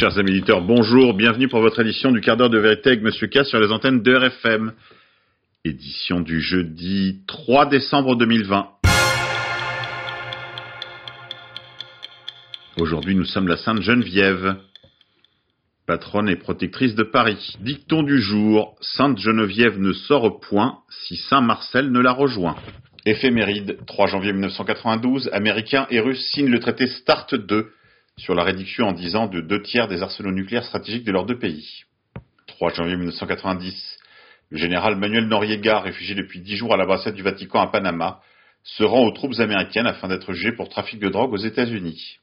Chers amis éditeurs, bonjour, bienvenue pour votre édition du quart d'heure de vérité avec Monsieur K sur les antennes de RFM. Édition du jeudi 3 décembre 2020. Aujourd'hui, nous sommes la Sainte Geneviève, patronne et protectrice de Paris. Dicton du jour, Sainte Geneviève ne sort point si Saint Marcel ne la rejoint. Éphéméride, 3 janvier 1992, Américains et Russes signent le traité START 2 sur la réduction en 10 ans de deux tiers des arsenaux nucléaires stratégiques de leurs deux pays. 3 janvier 1990, le général Manuel Noriega, réfugié depuis 10 jours à l'ambassade du Vatican à Panama, se rend aux troupes américaines afin d'être jugé pour trafic de drogue aux États-Unis.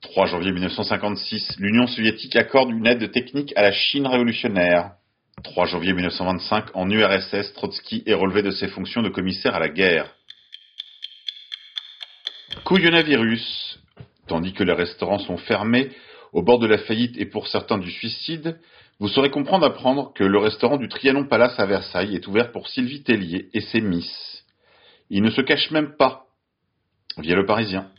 3 janvier 1956, l'Union soviétique accorde une aide technique à la Chine révolutionnaire. 3 janvier 1925, en URSS, Trotsky est relevé de ses fonctions de commissaire à la guerre. Couillonavirus. Tandis que les restaurants sont fermés, au bord de la faillite et pour certains du suicide, vous saurez comprendre apprendre que le restaurant du Trianon Palace à Versailles est ouvert pour Sylvie Tellier et ses Miss. Il ne se cache même pas, via le Parisien.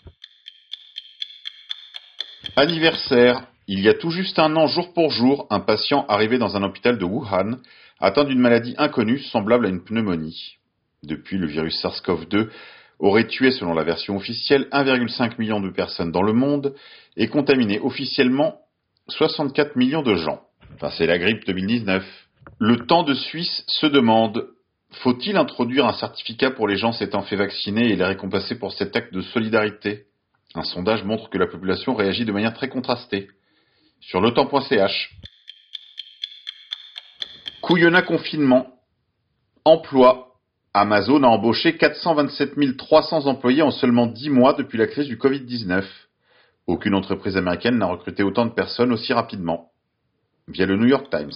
Anniversaire. Il y a tout juste un an, jour pour jour, un patient arrivé dans un hôpital de Wuhan, atteint d'une maladie inconnue semblable à une pneumonie. Depuis, le virus SARS-CoV-2 aurait tué, selon la version officielle, 1,5 million de personnes dans le monde et contaminé officiellement 64 millions de gens. Enfin, c'est la grippe 2019. Le temps de Suisse se demande faut-il introduire un certificat pour les gens s'étant fait vacciner et les récompenser pour cet acte de solidarité? Un sondage montre que la population réagit de manière très contrastée sur le temps.ch. Couillonna confinement. Emploi. Amazon a embauché 427 300 employés en seulement 10 mois depuis la crise du Covid-19. Aucune entreprise américaine n'a recruté autant de personnes aussi rapidement. Via le New York Times.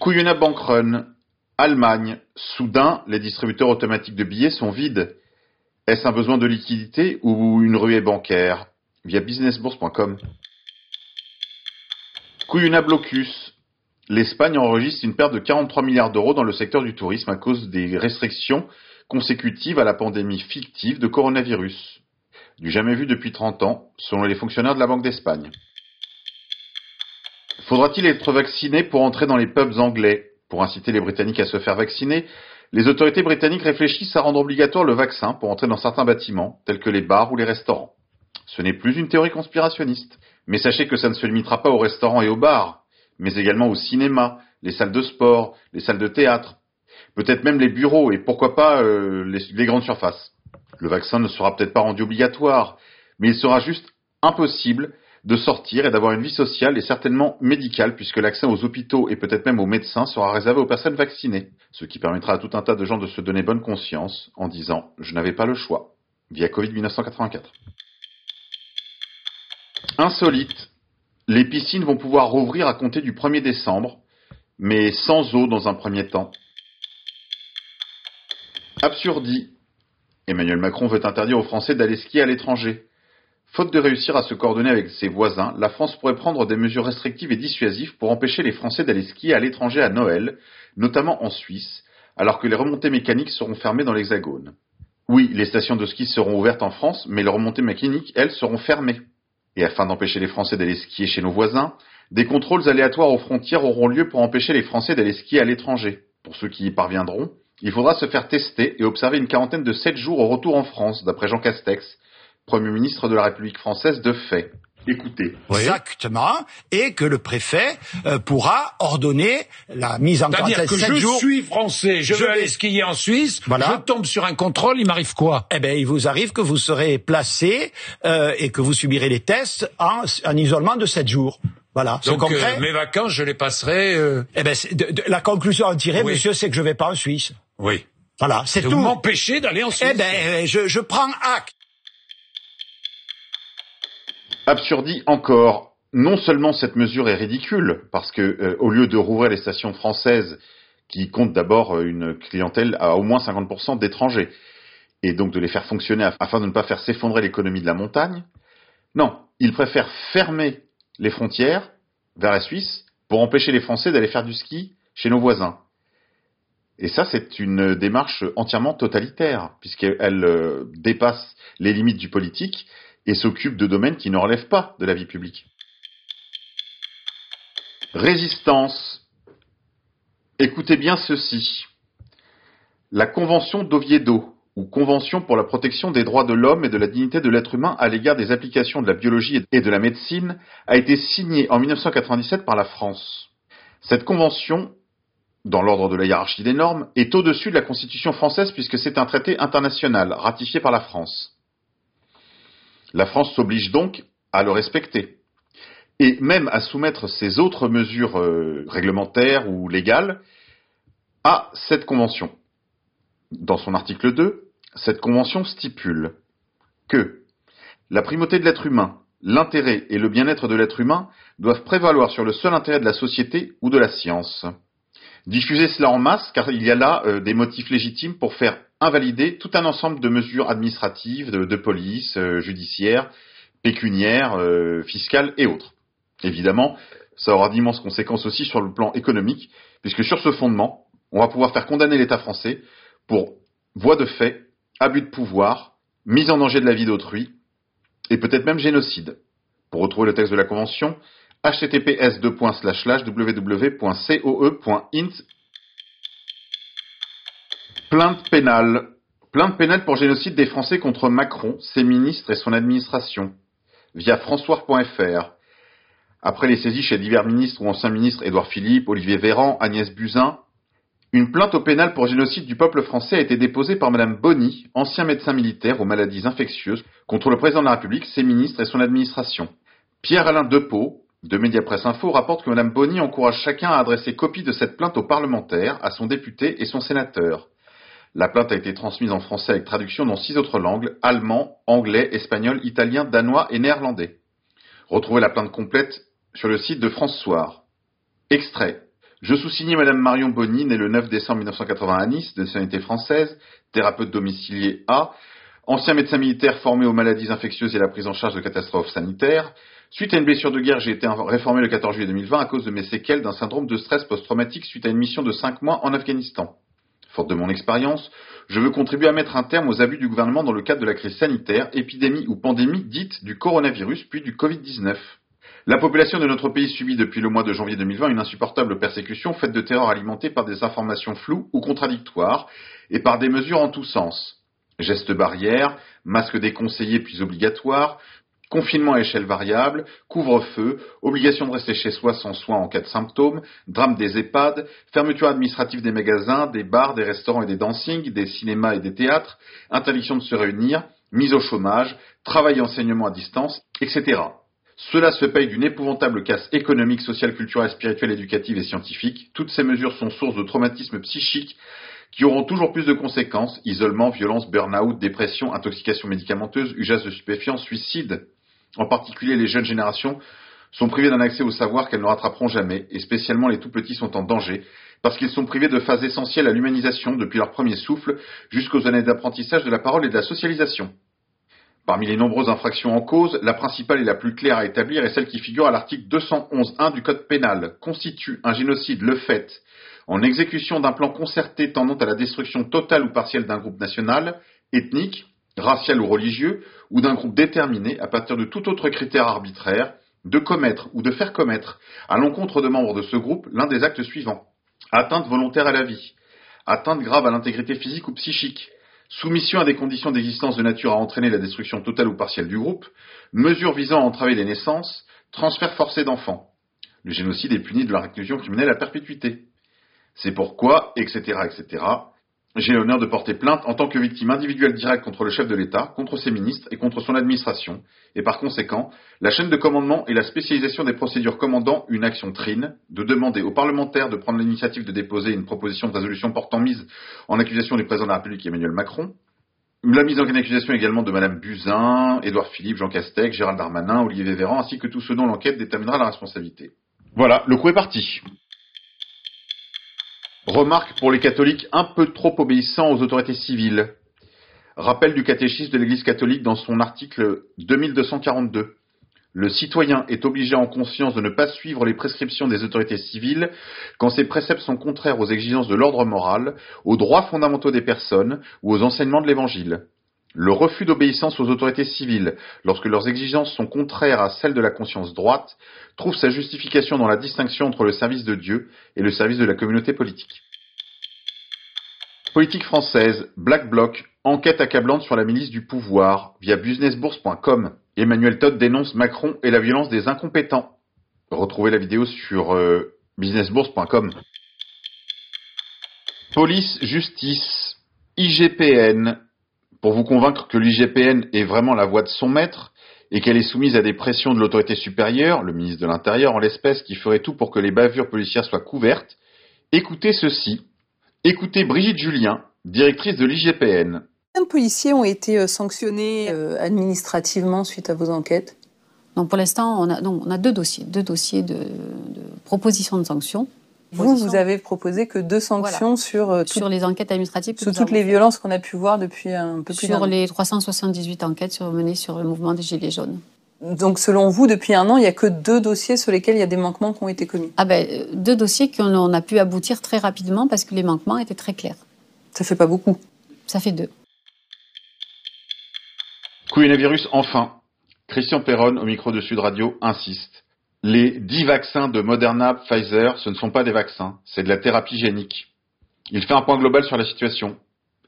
Couillonna Bank Run. Allemagne. Soudain, les distributeurs automatiques de billets sont vides. Est-ce un besoin de liquidité ou une ruée bancaire? Via businessbourse.com. Couilluna Blocus. L'Espagne enregistre une perte de 43 milliards d'euros dans le secteur du tourisme à cause des restrictions consécutives à la pandémie fictive de coronavirus. Du jamais vu depuis 30 ans, selon les fonctionnaires de la Banque d'Espagne. Faudra-t-il être vacciné pour entrer dans les pubs anglais? Pour inciter les Britanniques à se faire vacciner, les autorités britanniques réfléchissent à rendre obligatoire le vaccin pour entrer dans certains bâtiments, tels que les bars ou les restaurants. Ce n'est plus une théorie conspirationniste. Mais sachez que ça ne se limitera pas aux restaurants et aux bars, mais également au cinéma, les salles de sport, les salles de théâtre, peut-être même les bureaux et pourquoi pas euh, les, les grandes surfaces. Le vaccin ne sera peut-être pas rendu obligatoire, mais il sera juste impossible de sortir et d'avoir une vie sociale et certainement médicale puisque l'accès aux hôpitaux et peut-être même aux médecins sera réservé aux personnes vaccinées, ce qui permettra à tout un tas de gens de se donner bonne conscience en disant je n'avais pas le choix via Covid 1984. Insolite. Les piscines vont pouvoir rouvrir à compter du 1er décembre, mais sans eau dans un premier temps. Absurdie. Emmanuel Macron veut interdire aux Français d'aller skier à l'étranger. Faute de réussir à se coordonner avec ses voisins, la France pourrait prendre des mesures restrictives et dissuasives pour empêcher les Français d'aller skier à l'étranger à Noël, notamment en Suisse, alors que les remontées mécaniques seront fermées dans l'Hexagone. Oui, les stations de ski seront ouvertes en France, mais les remontées mécaniques, elles, seront fermées. Et afin d'empêcher les Français d'aller skier chez nos voisins, des contrôles aléatoires aux frontières auront lieu pour empêcher les Français d'aller skier à l'étranger. Pour ceux qui y parviendront, il faudra se faire tester et observer une quarantaine de 7 jours au retour en France, d'après Jean Castex, Premier ministre de la République française de fait. Écoutez. Exactement, et que le préfet euh, pourra ordonner la mise en quarantaine C'est-à-dire que je jours. suis français, je, Je veux vais- aller skier en Suisse, Voilà. je tombe sur un contrôle, il m'arrive quoi? Eh ben, il vous arrive que vous serez placé euh, et que vous subirez les tests en, en isolement de 7 jours. Voilà, Donc concret. euh, mes vacances, je les passerai... euh, Eh ben, c'est- de- de- la conclusion à en tirer, Oui. monsieur, c'est que je vais pas en Suisse. Oui. Voilà, c'est Vous tout. m'empêchez d'aller en Suisse Eh ben, je, je prends acte. Absurdie encore. Non seulement cette mesure est ridicule, parce que euh, au lieu de rouvrir les stations françaises qui comptent d'abord euh, une clientèle à au moins 50% d'étrangers, et donc de les faire fonctionner af- afin de ne pas faire s'effondrer l'économie de la montagne, non, ils préfèrent fermer les frontières vers la Suisse pour empêcher les Français d'aller faire du ski chez nos voisins. Et ça, c'est une démarche entièrement totalitaire, puisqu'elle euh, dépasse les limites du politique et s'occupe de domaines qui ne relèvent pas de la vie publique. Résistance. Écoutez bien ceci. La Convention d'Oviedo, ou Convention pour la protection des droits de l'homme et de la dignité de l'être humain à l'égard des applications de la biologie et de la médecine, a été signée en 1997 par la France. Cette convention, dans l'ordre de la hiérarchie des normes, est au-dessus de la Constitution française puisque c'est un traité international ratifié par la France. La France s'oblige donc à le respecter et même à soumettre ces autres mesures euh, réglementaires ou légales à cette convention. Dans son article 2, cette convention stipule que la primauté de l'être humain, l'intérêt et le bien-être de l'être humain doivent prévaloir sur le seul intérêt de la société ou de la science. Diffuser cela en masse, car il y a là euh, des motifs légitimes pour faire invalider tout un ensemble de mesures administratives, de, police, euh, judiciaires, pécuniaires, fiscales et autres. Évidemment, ça aura d'immenses conséquences aussi sur le plan économique, puisque sur ce fondement, on va pouvoir faire condamner l'État français pour voie de fait, abus de pouvoir, mise en danger de la vie d'autrui, et peut-être même génocide. Pour retrouver le texte de la Convention, https www.coe.int Plainte pénale. Plainte pénale pour génocide des Français contre Macron, ses ministres et son administration. Via françois.fr. Après les saisies chez divers ministres ou anciens ministres Édouard Philippe, Olivier Véran, Agnès Buzyn, une plainte au pénal pour génocide du peuple français a été déposée par Madame Bonny, ancien médecin militaire aux maladies infectieuses, contre le président de la République, ses ministres et son administration. Pierre-Alain Depeau, de Mediapresse Info, rapporte que Madame Bonny encourage chacun à adresser copie de cette plainte aux parlementaires, à son député et son sénateur. La plainte a été transmise en français avec traduction dans six autres langues, allemand, anglais, espagnol, italien, danois et néerlandais. Retrouvez la plainte complète sur le site de France Soir. Extrait. Je sous-signais Madame Marion Bonny, née le 9 décembre 1980 à Nice, de nationalité française, thérapeute domicilié A, ancien médecin militaire formé aux maladies infectieuses et la prise en charge de catastrophes sanitaires. Suite à une blessure de guerre, j'ai été réformé le 14 juillet 2020 à cause de mes séquelles d'un syndrome de stress post-traumatique suite à une mission de 5 mois en Afghanistan. De mon expérience, je veux contribuer à mettre un terme aux abus du gouvernement dans le cadre de la crise sanitaire, épidémie ou pandémie dite du coronavirus puis du Covid-19. La population de notre pays subit depuis le mois de janvier 2020 une insupportable persécution faite de terreur alimentée par des informations floues ou contradictoires et par des mesures en tous sens. Gestes barrières, masques déconseillés puis obligatoires, confinement à échelle variable, couvre-feu, obligation de rester chez soi sans soins en cas de symptômes, drame des EHPAD, fermeture administrative des magasins, des bars, des restaurants et des dancings, des cinémas et des théâtres, interdiction de se réunir, mise au chômage, travail et enseignement à distance, etc. Cela se paye d'une épouvantable casse économique, sociale, culturelle, spirituelle, éducative et scientifique. Toutes ces mesures sont source de traumatismes psychiques qui auront toujours plus de conséquences, isolement, violence, burn-out, dépression, intoxication médicamenteuse, usage de stupéfiants, suicide. En particulier, les jeunes générations sont privées d'un accès au savoir qu'elles ne rattraperont jamais, et spécialement les tout petits sont en danger, parce qu'ils sont privés de phases essentielles à l'humanisation depuis leur premier souffle jusqu'aux années d'apprentissage de la parole et de la socialisation. Parmi les nombreuses infractions en cause, la principale et la plus claire à établir est celle qui figure à l'article 211.1 du Code pénal, constitue un génocide le fait, en exécution d'un plan concerté tendant à la destruction totale ou partielle d'un groupe national, ethnique, racial ou religieux, ou d'un groupe déterminé à partir de tout autre critère arbitraire, de commettre ou de faire commettre à l'encontre de membres de ce groupe l'un des actes suivants. Atteinte volontaire à la vie, atteinte grave à l'intégrité physique ou psychique, soumission à des conditions d'existence de nature à entraîner la destruction totale ou partielle du groupe, mesures visant à entraver les naissances, transfert forcé d'enfants. Le génocide est puni de la réclusion criminelle à perpétuité. C'est pourquoi, etc., etc., j'ai l'honneur de porter plainte en tant que victime individuelle directe contre le chef de l'État, contre ses ministres et contre son administration, et par conséquent, la chaîne de commandement et la spécialisation des procédures commandant une action trine, de demander aux parlementaires de prendre l'initiative de déposer une proposition de résolution portant mise en accusation du président de la République Emmanuel Macron, la mise en accusation également de Madame Buzyn, Édouard Philippe, Jean Castex, Gérald Darmanin, Olivier Véran, ainsi que tous ceux dont l'enquête déterminera la responsabilité. Voilà, le coup est parti. Remarque pour les catholiques un peu trop obéissants aux autorités civiles. Rappel du catéchisme de l'Église catholique dans son article 2242. Le citoyen est obligé en conscience de ne pas suivre les prescriptions des autorités civiles quand ces préceptes sont contraires aux exigences de l'ordre moral, aux droits fondamentaux des personnes ou aux enseignements de l'Évangile. Le refus d'obéissance aux autorités civiles, lorsque leurs exigences sont contraires à celles de la conscience droite, trouve sa justification dans la distinction entre le service de Dieu et le service de la communauté politique. Politique française, Black Bloc, enquête accablante sur la milice du pouvoir via businessbourse.com. Emmanuel Todd dénonce Macron et la violence des incompétents. Retrouvez la vidéo sur euh, businessbourse.com. Police, justice, IGPN. Pour vous convaincre que l'IGPN est vraiment la voix de son maître et qu'elle est soumise à des pressions de l'autorité supérieure, le ministre de l'Intérieur en l'espèce, qui ferait tout pour que les bavures policières soient couvertes, écoutez ceci. Écoutez Brigitte Julien, directrice de l'IGPN. Combien de policiers ont été euh, sanctionnés euh, administrativement suite à vos enquêtes? Donc pour l'instant, on a, non, on a deux dossiers, deux dossiers de, de proposition de sanctions. Vous, vous avez proposé que deux sanctions sur, euh, sur les enquêtes administratives. sur toutes les violences qu'on a pu voir depuis un peu plus Sur les 378 enquêtes sur- menées sur le mouvement des Gilets jaunes. Donc selon vous, depuis un an, il n'y a que deux dossiers sur lesquels il y a des manquements qui ont été commis. Ah ben, euh, deux dossiers qu'on on a pu aboutir très rapidement parce que les manquements étaient très clairs. Ça fait pas beaucoup. Ça fait deux. Coronavirus, enfin. Christian Perron, au micro de Sud Radio, insiste. Les 10 vaccins de Moderna, Pfizer, ce ne sont pas des vaccins, c'est de la thérapie génique. Il fait un point global sur la situation.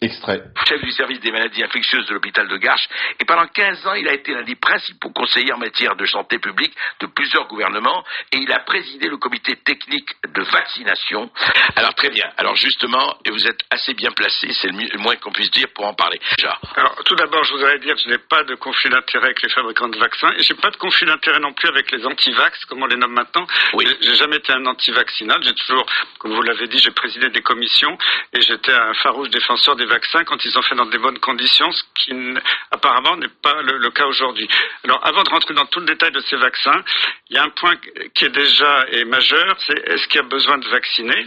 Extrait. chef du service des maladies infectieuses de l'hôpital de Garches, et pendant 15 ans, il a été l'un des principaux conseillers en matière de santé publique de plusieurs gouvernements, et il a présidé le comité technique de vaccination. Alors très bien, alors justement, et vous êtes assez bien placé, c'est le, mieux- le moins qu'on puisse dire pour en parler. Alors, tout d'abord, je voudrais dire que je n'ai pas de conflit d'intérêt avec les fabricants de vaccins et j'ai pas de conflit d'intérêt non plus avec les anti-vax, comme on les nomme maintenant. Oui. J'ai- J'ai jamais été un anti-vaccinal. J'ai toujours, comme vous l'avez dit, j'ai présidé des commissions et j'étais un farouche défenseur des vaccins quand ils sont faits dans des bonnes conditions, ce qui apparemment n'est pas le, cas aujourd'hui. Alors, avant de rentrer dans tout le détail de ces vaccins, il y a un point qui est déjà majeur, c'est est-ce qu'il y a besoin de vacciner?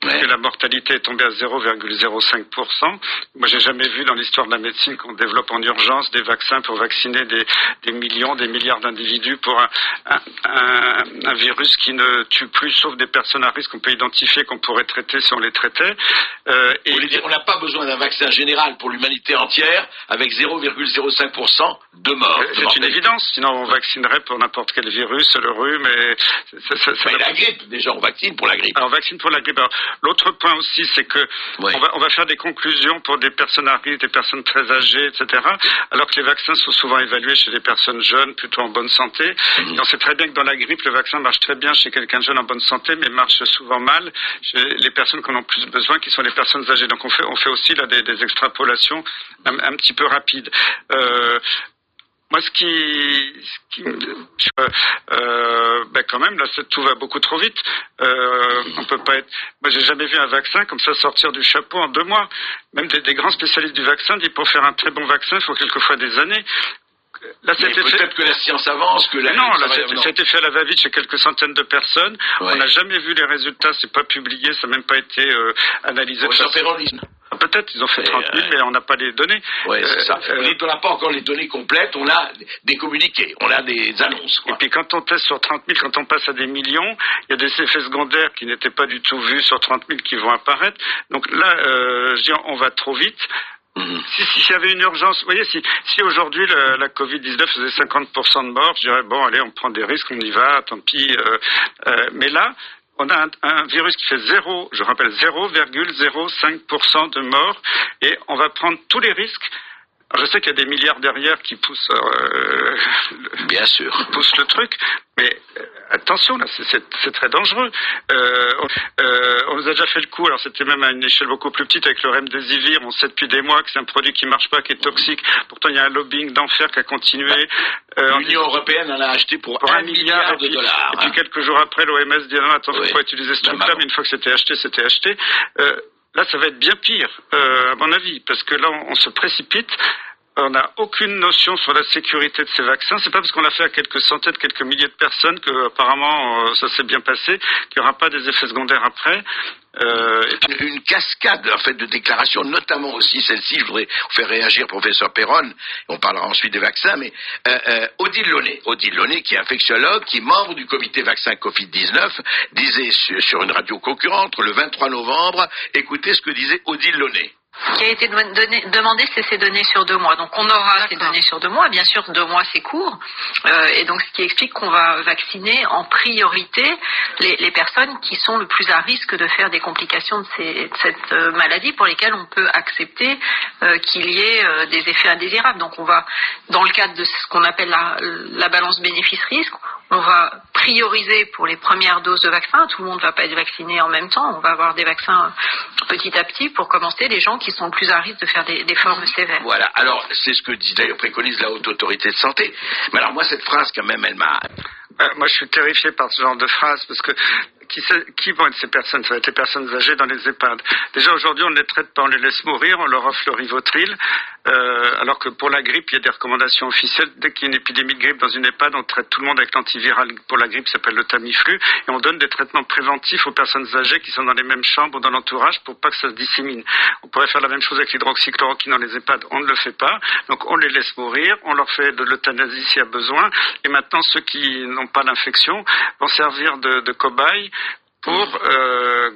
Parce que la mortalité est tombée à 0,05%. Moi, j'ai jamais vu dans l'histoire de la médecine qu'on développe en urgence des vaccins pour vacciner des, des millions, des milliards d'individus pour un, un- un- un virus qui ne tue plus, sauf des personnes à risque qu'on peut identifier, qu'on pourrait traiter si on les traitait. Euh, Vous voulez dire, on n'a pas besoin d'un vaccin général pour l'humanité entière avec 0,05% de morts. c'est une évidence. Sinon, on vaccinerait pour n'importe quel virus, le rhume, et ça, ça- ça- Mais la grippe, déjà, on vaccine pour la grippe. Alors, vaccine pour la grippe. Alors, L'autre point aussi, c'est que on, va, on va faire des conclusions pour des personnes à risque, des personnes très âgées, etc. Alors que les vaccins sont souvent évalués chez des personnes jeunes, plutôt en bonne santé. Mhm. Et on sait très bien que dans la grippe, le vaccin marche très bien chez quelqu'un de jeune en bonne santé, mais marche souvent mal chez les personnes qui en ont plus besoin, qui sont les personnes âgées. Donc on fait, on fait aussi là des, des extrapolations un, un petit peu rapides. Euh, moi, ce qui, ce qui euh, ben quand même, là, tout va beaucoup trop vite. Euh, on peut pas être. Moi, j'ai jamais vu un vaccin comme ça sortir du chapeau en deux mois. Même des, des grands spécialistes du vaccin disent pour faire un très bon vaccin, il faut quelquefois des années. Peut-être que la science avance, que la Non, là, été fait à la va-vite chez quelques centaines de personnes. Ouais. On n'a jamais vu les résultats, c'est pas publié, ça n'a même pas été euh, analysé. de Peut-être, ils ont fait Mais, 30 000, euh, mais on n'a pas les données. Ouais, c'est Euh, ça. euh, dites qu'on n'a pas encore les données complètes, on a des communiqués, on a des annonces. Et puis quand on teste sur 30 000, quand on passe à des millions, il y a des effets secondaires qui n'étaient pas du tout vus sur 30 000 qui vont apparaître. Donc là, euh, je dis, on va trop vite. Mhm. Si- si- S'il y avait une urgence, vous voyez, si, si aujourd'hui la, la Covid-19 faisait 50% de morts, je dirais, bon, allez, on prend des risques, on y va, tant pis. euh, euh, mais là, on a un, virus qui fait 0, je rappelle, 0,05% de morts, et on va prendre tous les risques. Je sais qu'il y a des milliards derrière qui poussent, euh, le- Bien sûr. pousse le truc. Mais euh, attention, là, c'est- très dangereux. Euh, on, euh, on nous a déjà fait le coup, alors c'était même à une échelle beaucoup plus petite avec le Remdesivir. On sait depuis des mois que c'est un produit qui marche pas, qui est toxique. Pourtant, il y a un lobbying d'enfer qui a continué. Euh, L'Union européenne en a acheté pour, pour un milliard, de dollars. Et puis hein. quelques jours après, l'OMS dit non, attends, faut Oui. pas utiliser ce La truc-là, mais une fois que c'était acheté, c'était acheté. Là, ça va être bien pire, euh, à mon avis, parce que là, on se précipite. On n'a aucune notion sur la sécurité de ces vaccins. C'est pas parce qu'on l'a fait à quelques centaines, quelques milliers de personnes que apparemment euh, ça s'est bien passé, qu'il n'y aura pas des effets secondaires après. Euh, une, cascade en fait de déclarations, notamment aussi celle-ci. Je voudrais faire réagir, professeur Perron. On parlera ensuite des vaccins, mais euh, Odile Launay, Odile Launay, qui est infectiologue, qui est membre du comité vaccin Covid-19, disait sur, sur une radio concurrente le 23 novembre. Écoutez ce que disait Odile Launay. Ce qui a été donné, demandé, c'est ces données sur deux mois. Donc on aura ces données sur deux mois. Bien sûr, deux mois, c'est court. Euh, et donc ce qui explique qu'on va vacciner en priorité les, les, personnes qui sont le plus à risque de faire des complications de, ces, de cette euh, maladie pour lesquelles on peut accepter euh, qu'il y ait euh, des effets indésirables. Donc on va, dans le cadre de ce qu'on appelle la, la balance bénéfice-risque, on va prioriser pour les premières doses de vaccin. Tout le monde ne va pas être vacciné en même temps. On va avoir des vaccins petit à petit pour commencer les gens qui sont plus à risque de faire des, des formes sévères. Voilà. Alors, c'est ce que dit d'ailleurs préconise la haute autorité de santé. Mais alors, moi, cette phrase, quand même, elle m'a. Euh, moi, je suis terrifié par ce genre de phrase parce que qui, vont être ces personnes? Ça va être les personnes âgées dans les EHPAD. Déjà aujourd'hui, on ne les traite pas, on les laisse mourir, on leur offre le Rivotril, euh, alors que pour la grippe, il y a des recommandations officielles. Dès qu'il y a une épidémie de grippe dans une EHPAD, on traite tout le monde avec l'antiviral. Pour la grippe, qui s'appelle le Tamiflu, et on donne des traitements préventifs aux personnes âgées qui sont dans les mêmes chambres dans l'entourage pour pas que ça se dissémine. On pourrait faire la même chose avec l'hydroxychloroquine dans les EHPAD, on ne le fait pas, donc on les laisse mourir, on leur fait de l'euthanasie s'il y a besoin, et maintenant ceux qui n'ont pas l'infection vont servir de, de cobayes pour, euh,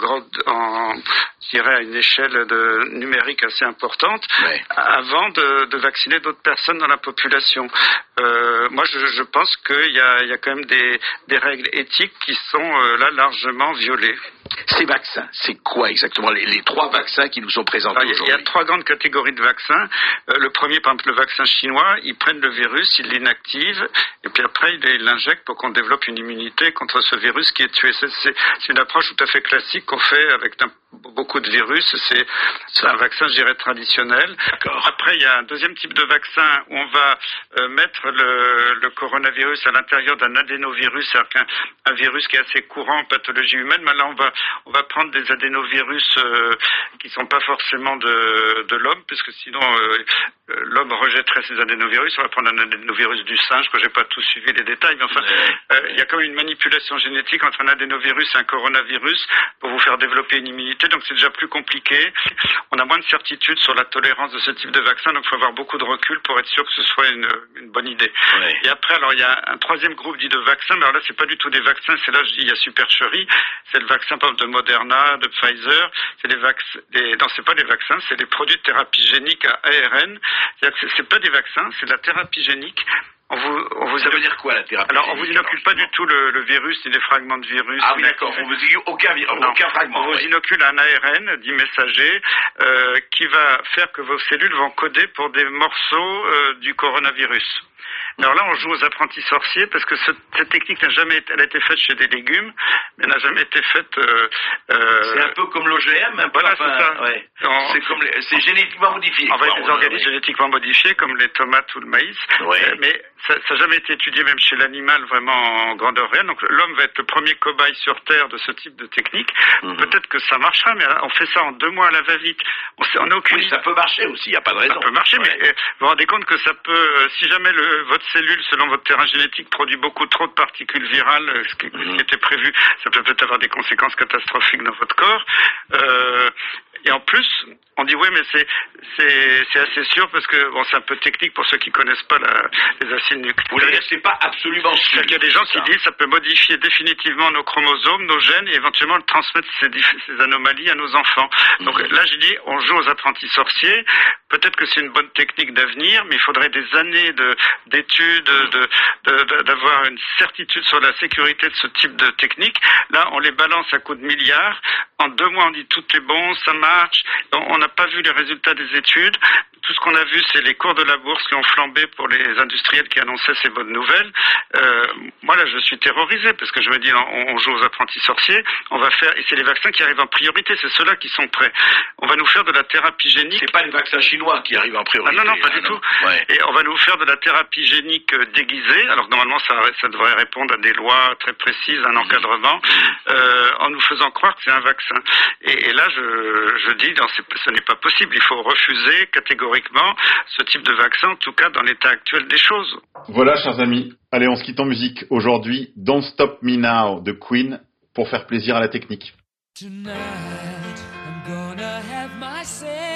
en, je dirais, à une échelle de, numérique assez importante, ouais. avant de, de vacciner d'autres personnes dans la population. Euh, moi, je, je pense qu'il y y a quand même des, des règles éthiques qui sont euh, là largement violées. Ces vaccins, c'est quoi exactement les, les, trois vaccins qui nous sont présentés Alors, Il y a trois grandes catégories de vaccins. Euh, le premier, par exemple, le vaccin chinois, ils prennent le virus, ils l'inactivent, et puis après, ils l'injectent pour qu'on développe une immunité contre ce virus qui est tué. C'est une approche tout à fait classique qu'on fait avec beaucoup de virus. C'est un vaccin, je dirais, traditionnel. Après, il y a un deuxième type de vaccin où on va euh, mettre le, le, coronavirus à l'intérieur d'un adénovirus, c'est-à-dire un, un, virus qui est assez courant en pathologie humaine. Mais là, on va, on va prendre des adénovirus euh, qui ne sont pas forcément de, de l'homme, puisque sinon euh, l'homme rejetterait ces adénovirus. On va prendre un adénovirus du singe, que j'ai pas tout suivi les détails, mais enfin, il y a quand même une manipulation génétique entre un adénovirus et un coronavirus pour vous faire développer une immunité. Donc c'est déjà plus compliqué. On a moins de certitude sur la tolérance de ce type de vaccin, donc il faut avoir beaucoup de recul pour être sûr que ce soit une, une bonne idée. Et après, alors il y a un troisième groupe dit de vaccins, mais alors là c'est pas du tout des vaccins, c'est là je dis il y a supercherie, c'est le vaccin par exemple de Moderna, de Pfizer, c'est des vaccins, des... non c'est pas des vaccins, c'est des produits de thérapie génique à ARN. C'est pas des vaccins, c'est de la thérapie génique on vous, on vous ça veut dire quoi la thérapie Alors on vous inocule pas du tout le, le, virus ni des fragments de virus. Ah oui d'accord, on vous dit aucun, aucun fragment. On ouais. vous inocule un ARN dit messager euh, qui va faire que vos cellules vont coder pour des morceaux euh, du coronavirus. Alors là, on joue aux apprentis sorciers parce que ce, cette technique n'a jamais été, elle a été faite chez des légumes, mais n'a jamais été faite. Euh, euh, c'est un peu comme l'OGM, peu. Voilà, c'est ça. Ouais. C'est comme c'est génétiquement modifié. En fait, des organismes génétiquement modifiés comme les tomates ou le maïs. Ouais. Euh, mais ça n'a jamais été étudié même chez l'animal vraiment en grandeur réelle. Donc l'homme va être le premier cobaye sur Terre de ce type de technique. Mhm. Peut-être que ça marchera, mais on fait ça en deux mois à la va-vite. On on a aucune oui, ça peut marcher aussi, il n'y a pas de raison. Ça peut marcher, mais vous vous rendez compte que ça peut, si jamais le, votre cellule, selon votre terrain génétique, produit beaucoup trop de particules virales, euh, ce qui, Mhm. ce qui était prévu, ça peut peut-être avoir des conséquences catastrophiques dans votre corps. Euh, et en plus, on dit oui, mais c'est c'est assez sûr parce que bon, c'est un peu technique pour ceux qui connaissent pas la, les acides nucléaires. Vous voulez dire c'est pas absolument sûr. Il y a des gens qui disent ça peut modifier définitivement nos chromosomes, nos gènes et éventuellement transmettre ces, ces anomalies à nos enfants. Donc Mhm. là, j'ai dit on joue aux apprentis sorciers. Peut-être que c'est une bonne technique d'avenir, mais il faudrait des années de d'études, de d'avoir une certitude sur la sécurité de ce type de technique. Là, on les balance à coups de milliards. En deux mois, on dit tout est bon, ça marche. On n'a pas vu les résultats des études. Tout ce qu'on a vu, c'est les cours de la bourse qui ont flambé pour les industriels qui annonçaient ces bonnes nouvelles. Euh, moi, là, je suis terrorisé parce que je me dis, on, on joue aux apprentis sorciers. On va faire, et c'est les vaccins qui arrivent en priorité. C'est ceux-là qui sont prêts. On va nous faire de la thérapie génique. C'est pas les vaccins chinois qui arrivent en priorité. Ah non, non, pas ah, du non. tout. Ouais. Et on va nous faire de la thérapie génique euh, déguisée. Alors normalement, ça, ça devrait répondre à des lois très précises, un encadrement, euh, en nous faisant croire que c'est un vaccin. Et, et là, je, je dis, non, ce n'est pas possible. Il faut refuser catégoriquement ce type de vaccin, en tout cas dans l'état actuel des choses. Voilà, chers amis. Allez, on se quitte en musique. Aujourd'hui, Don't Stop Me Now de Queen pour faire plaisir à la technique. Tonight, I'm gonna have myself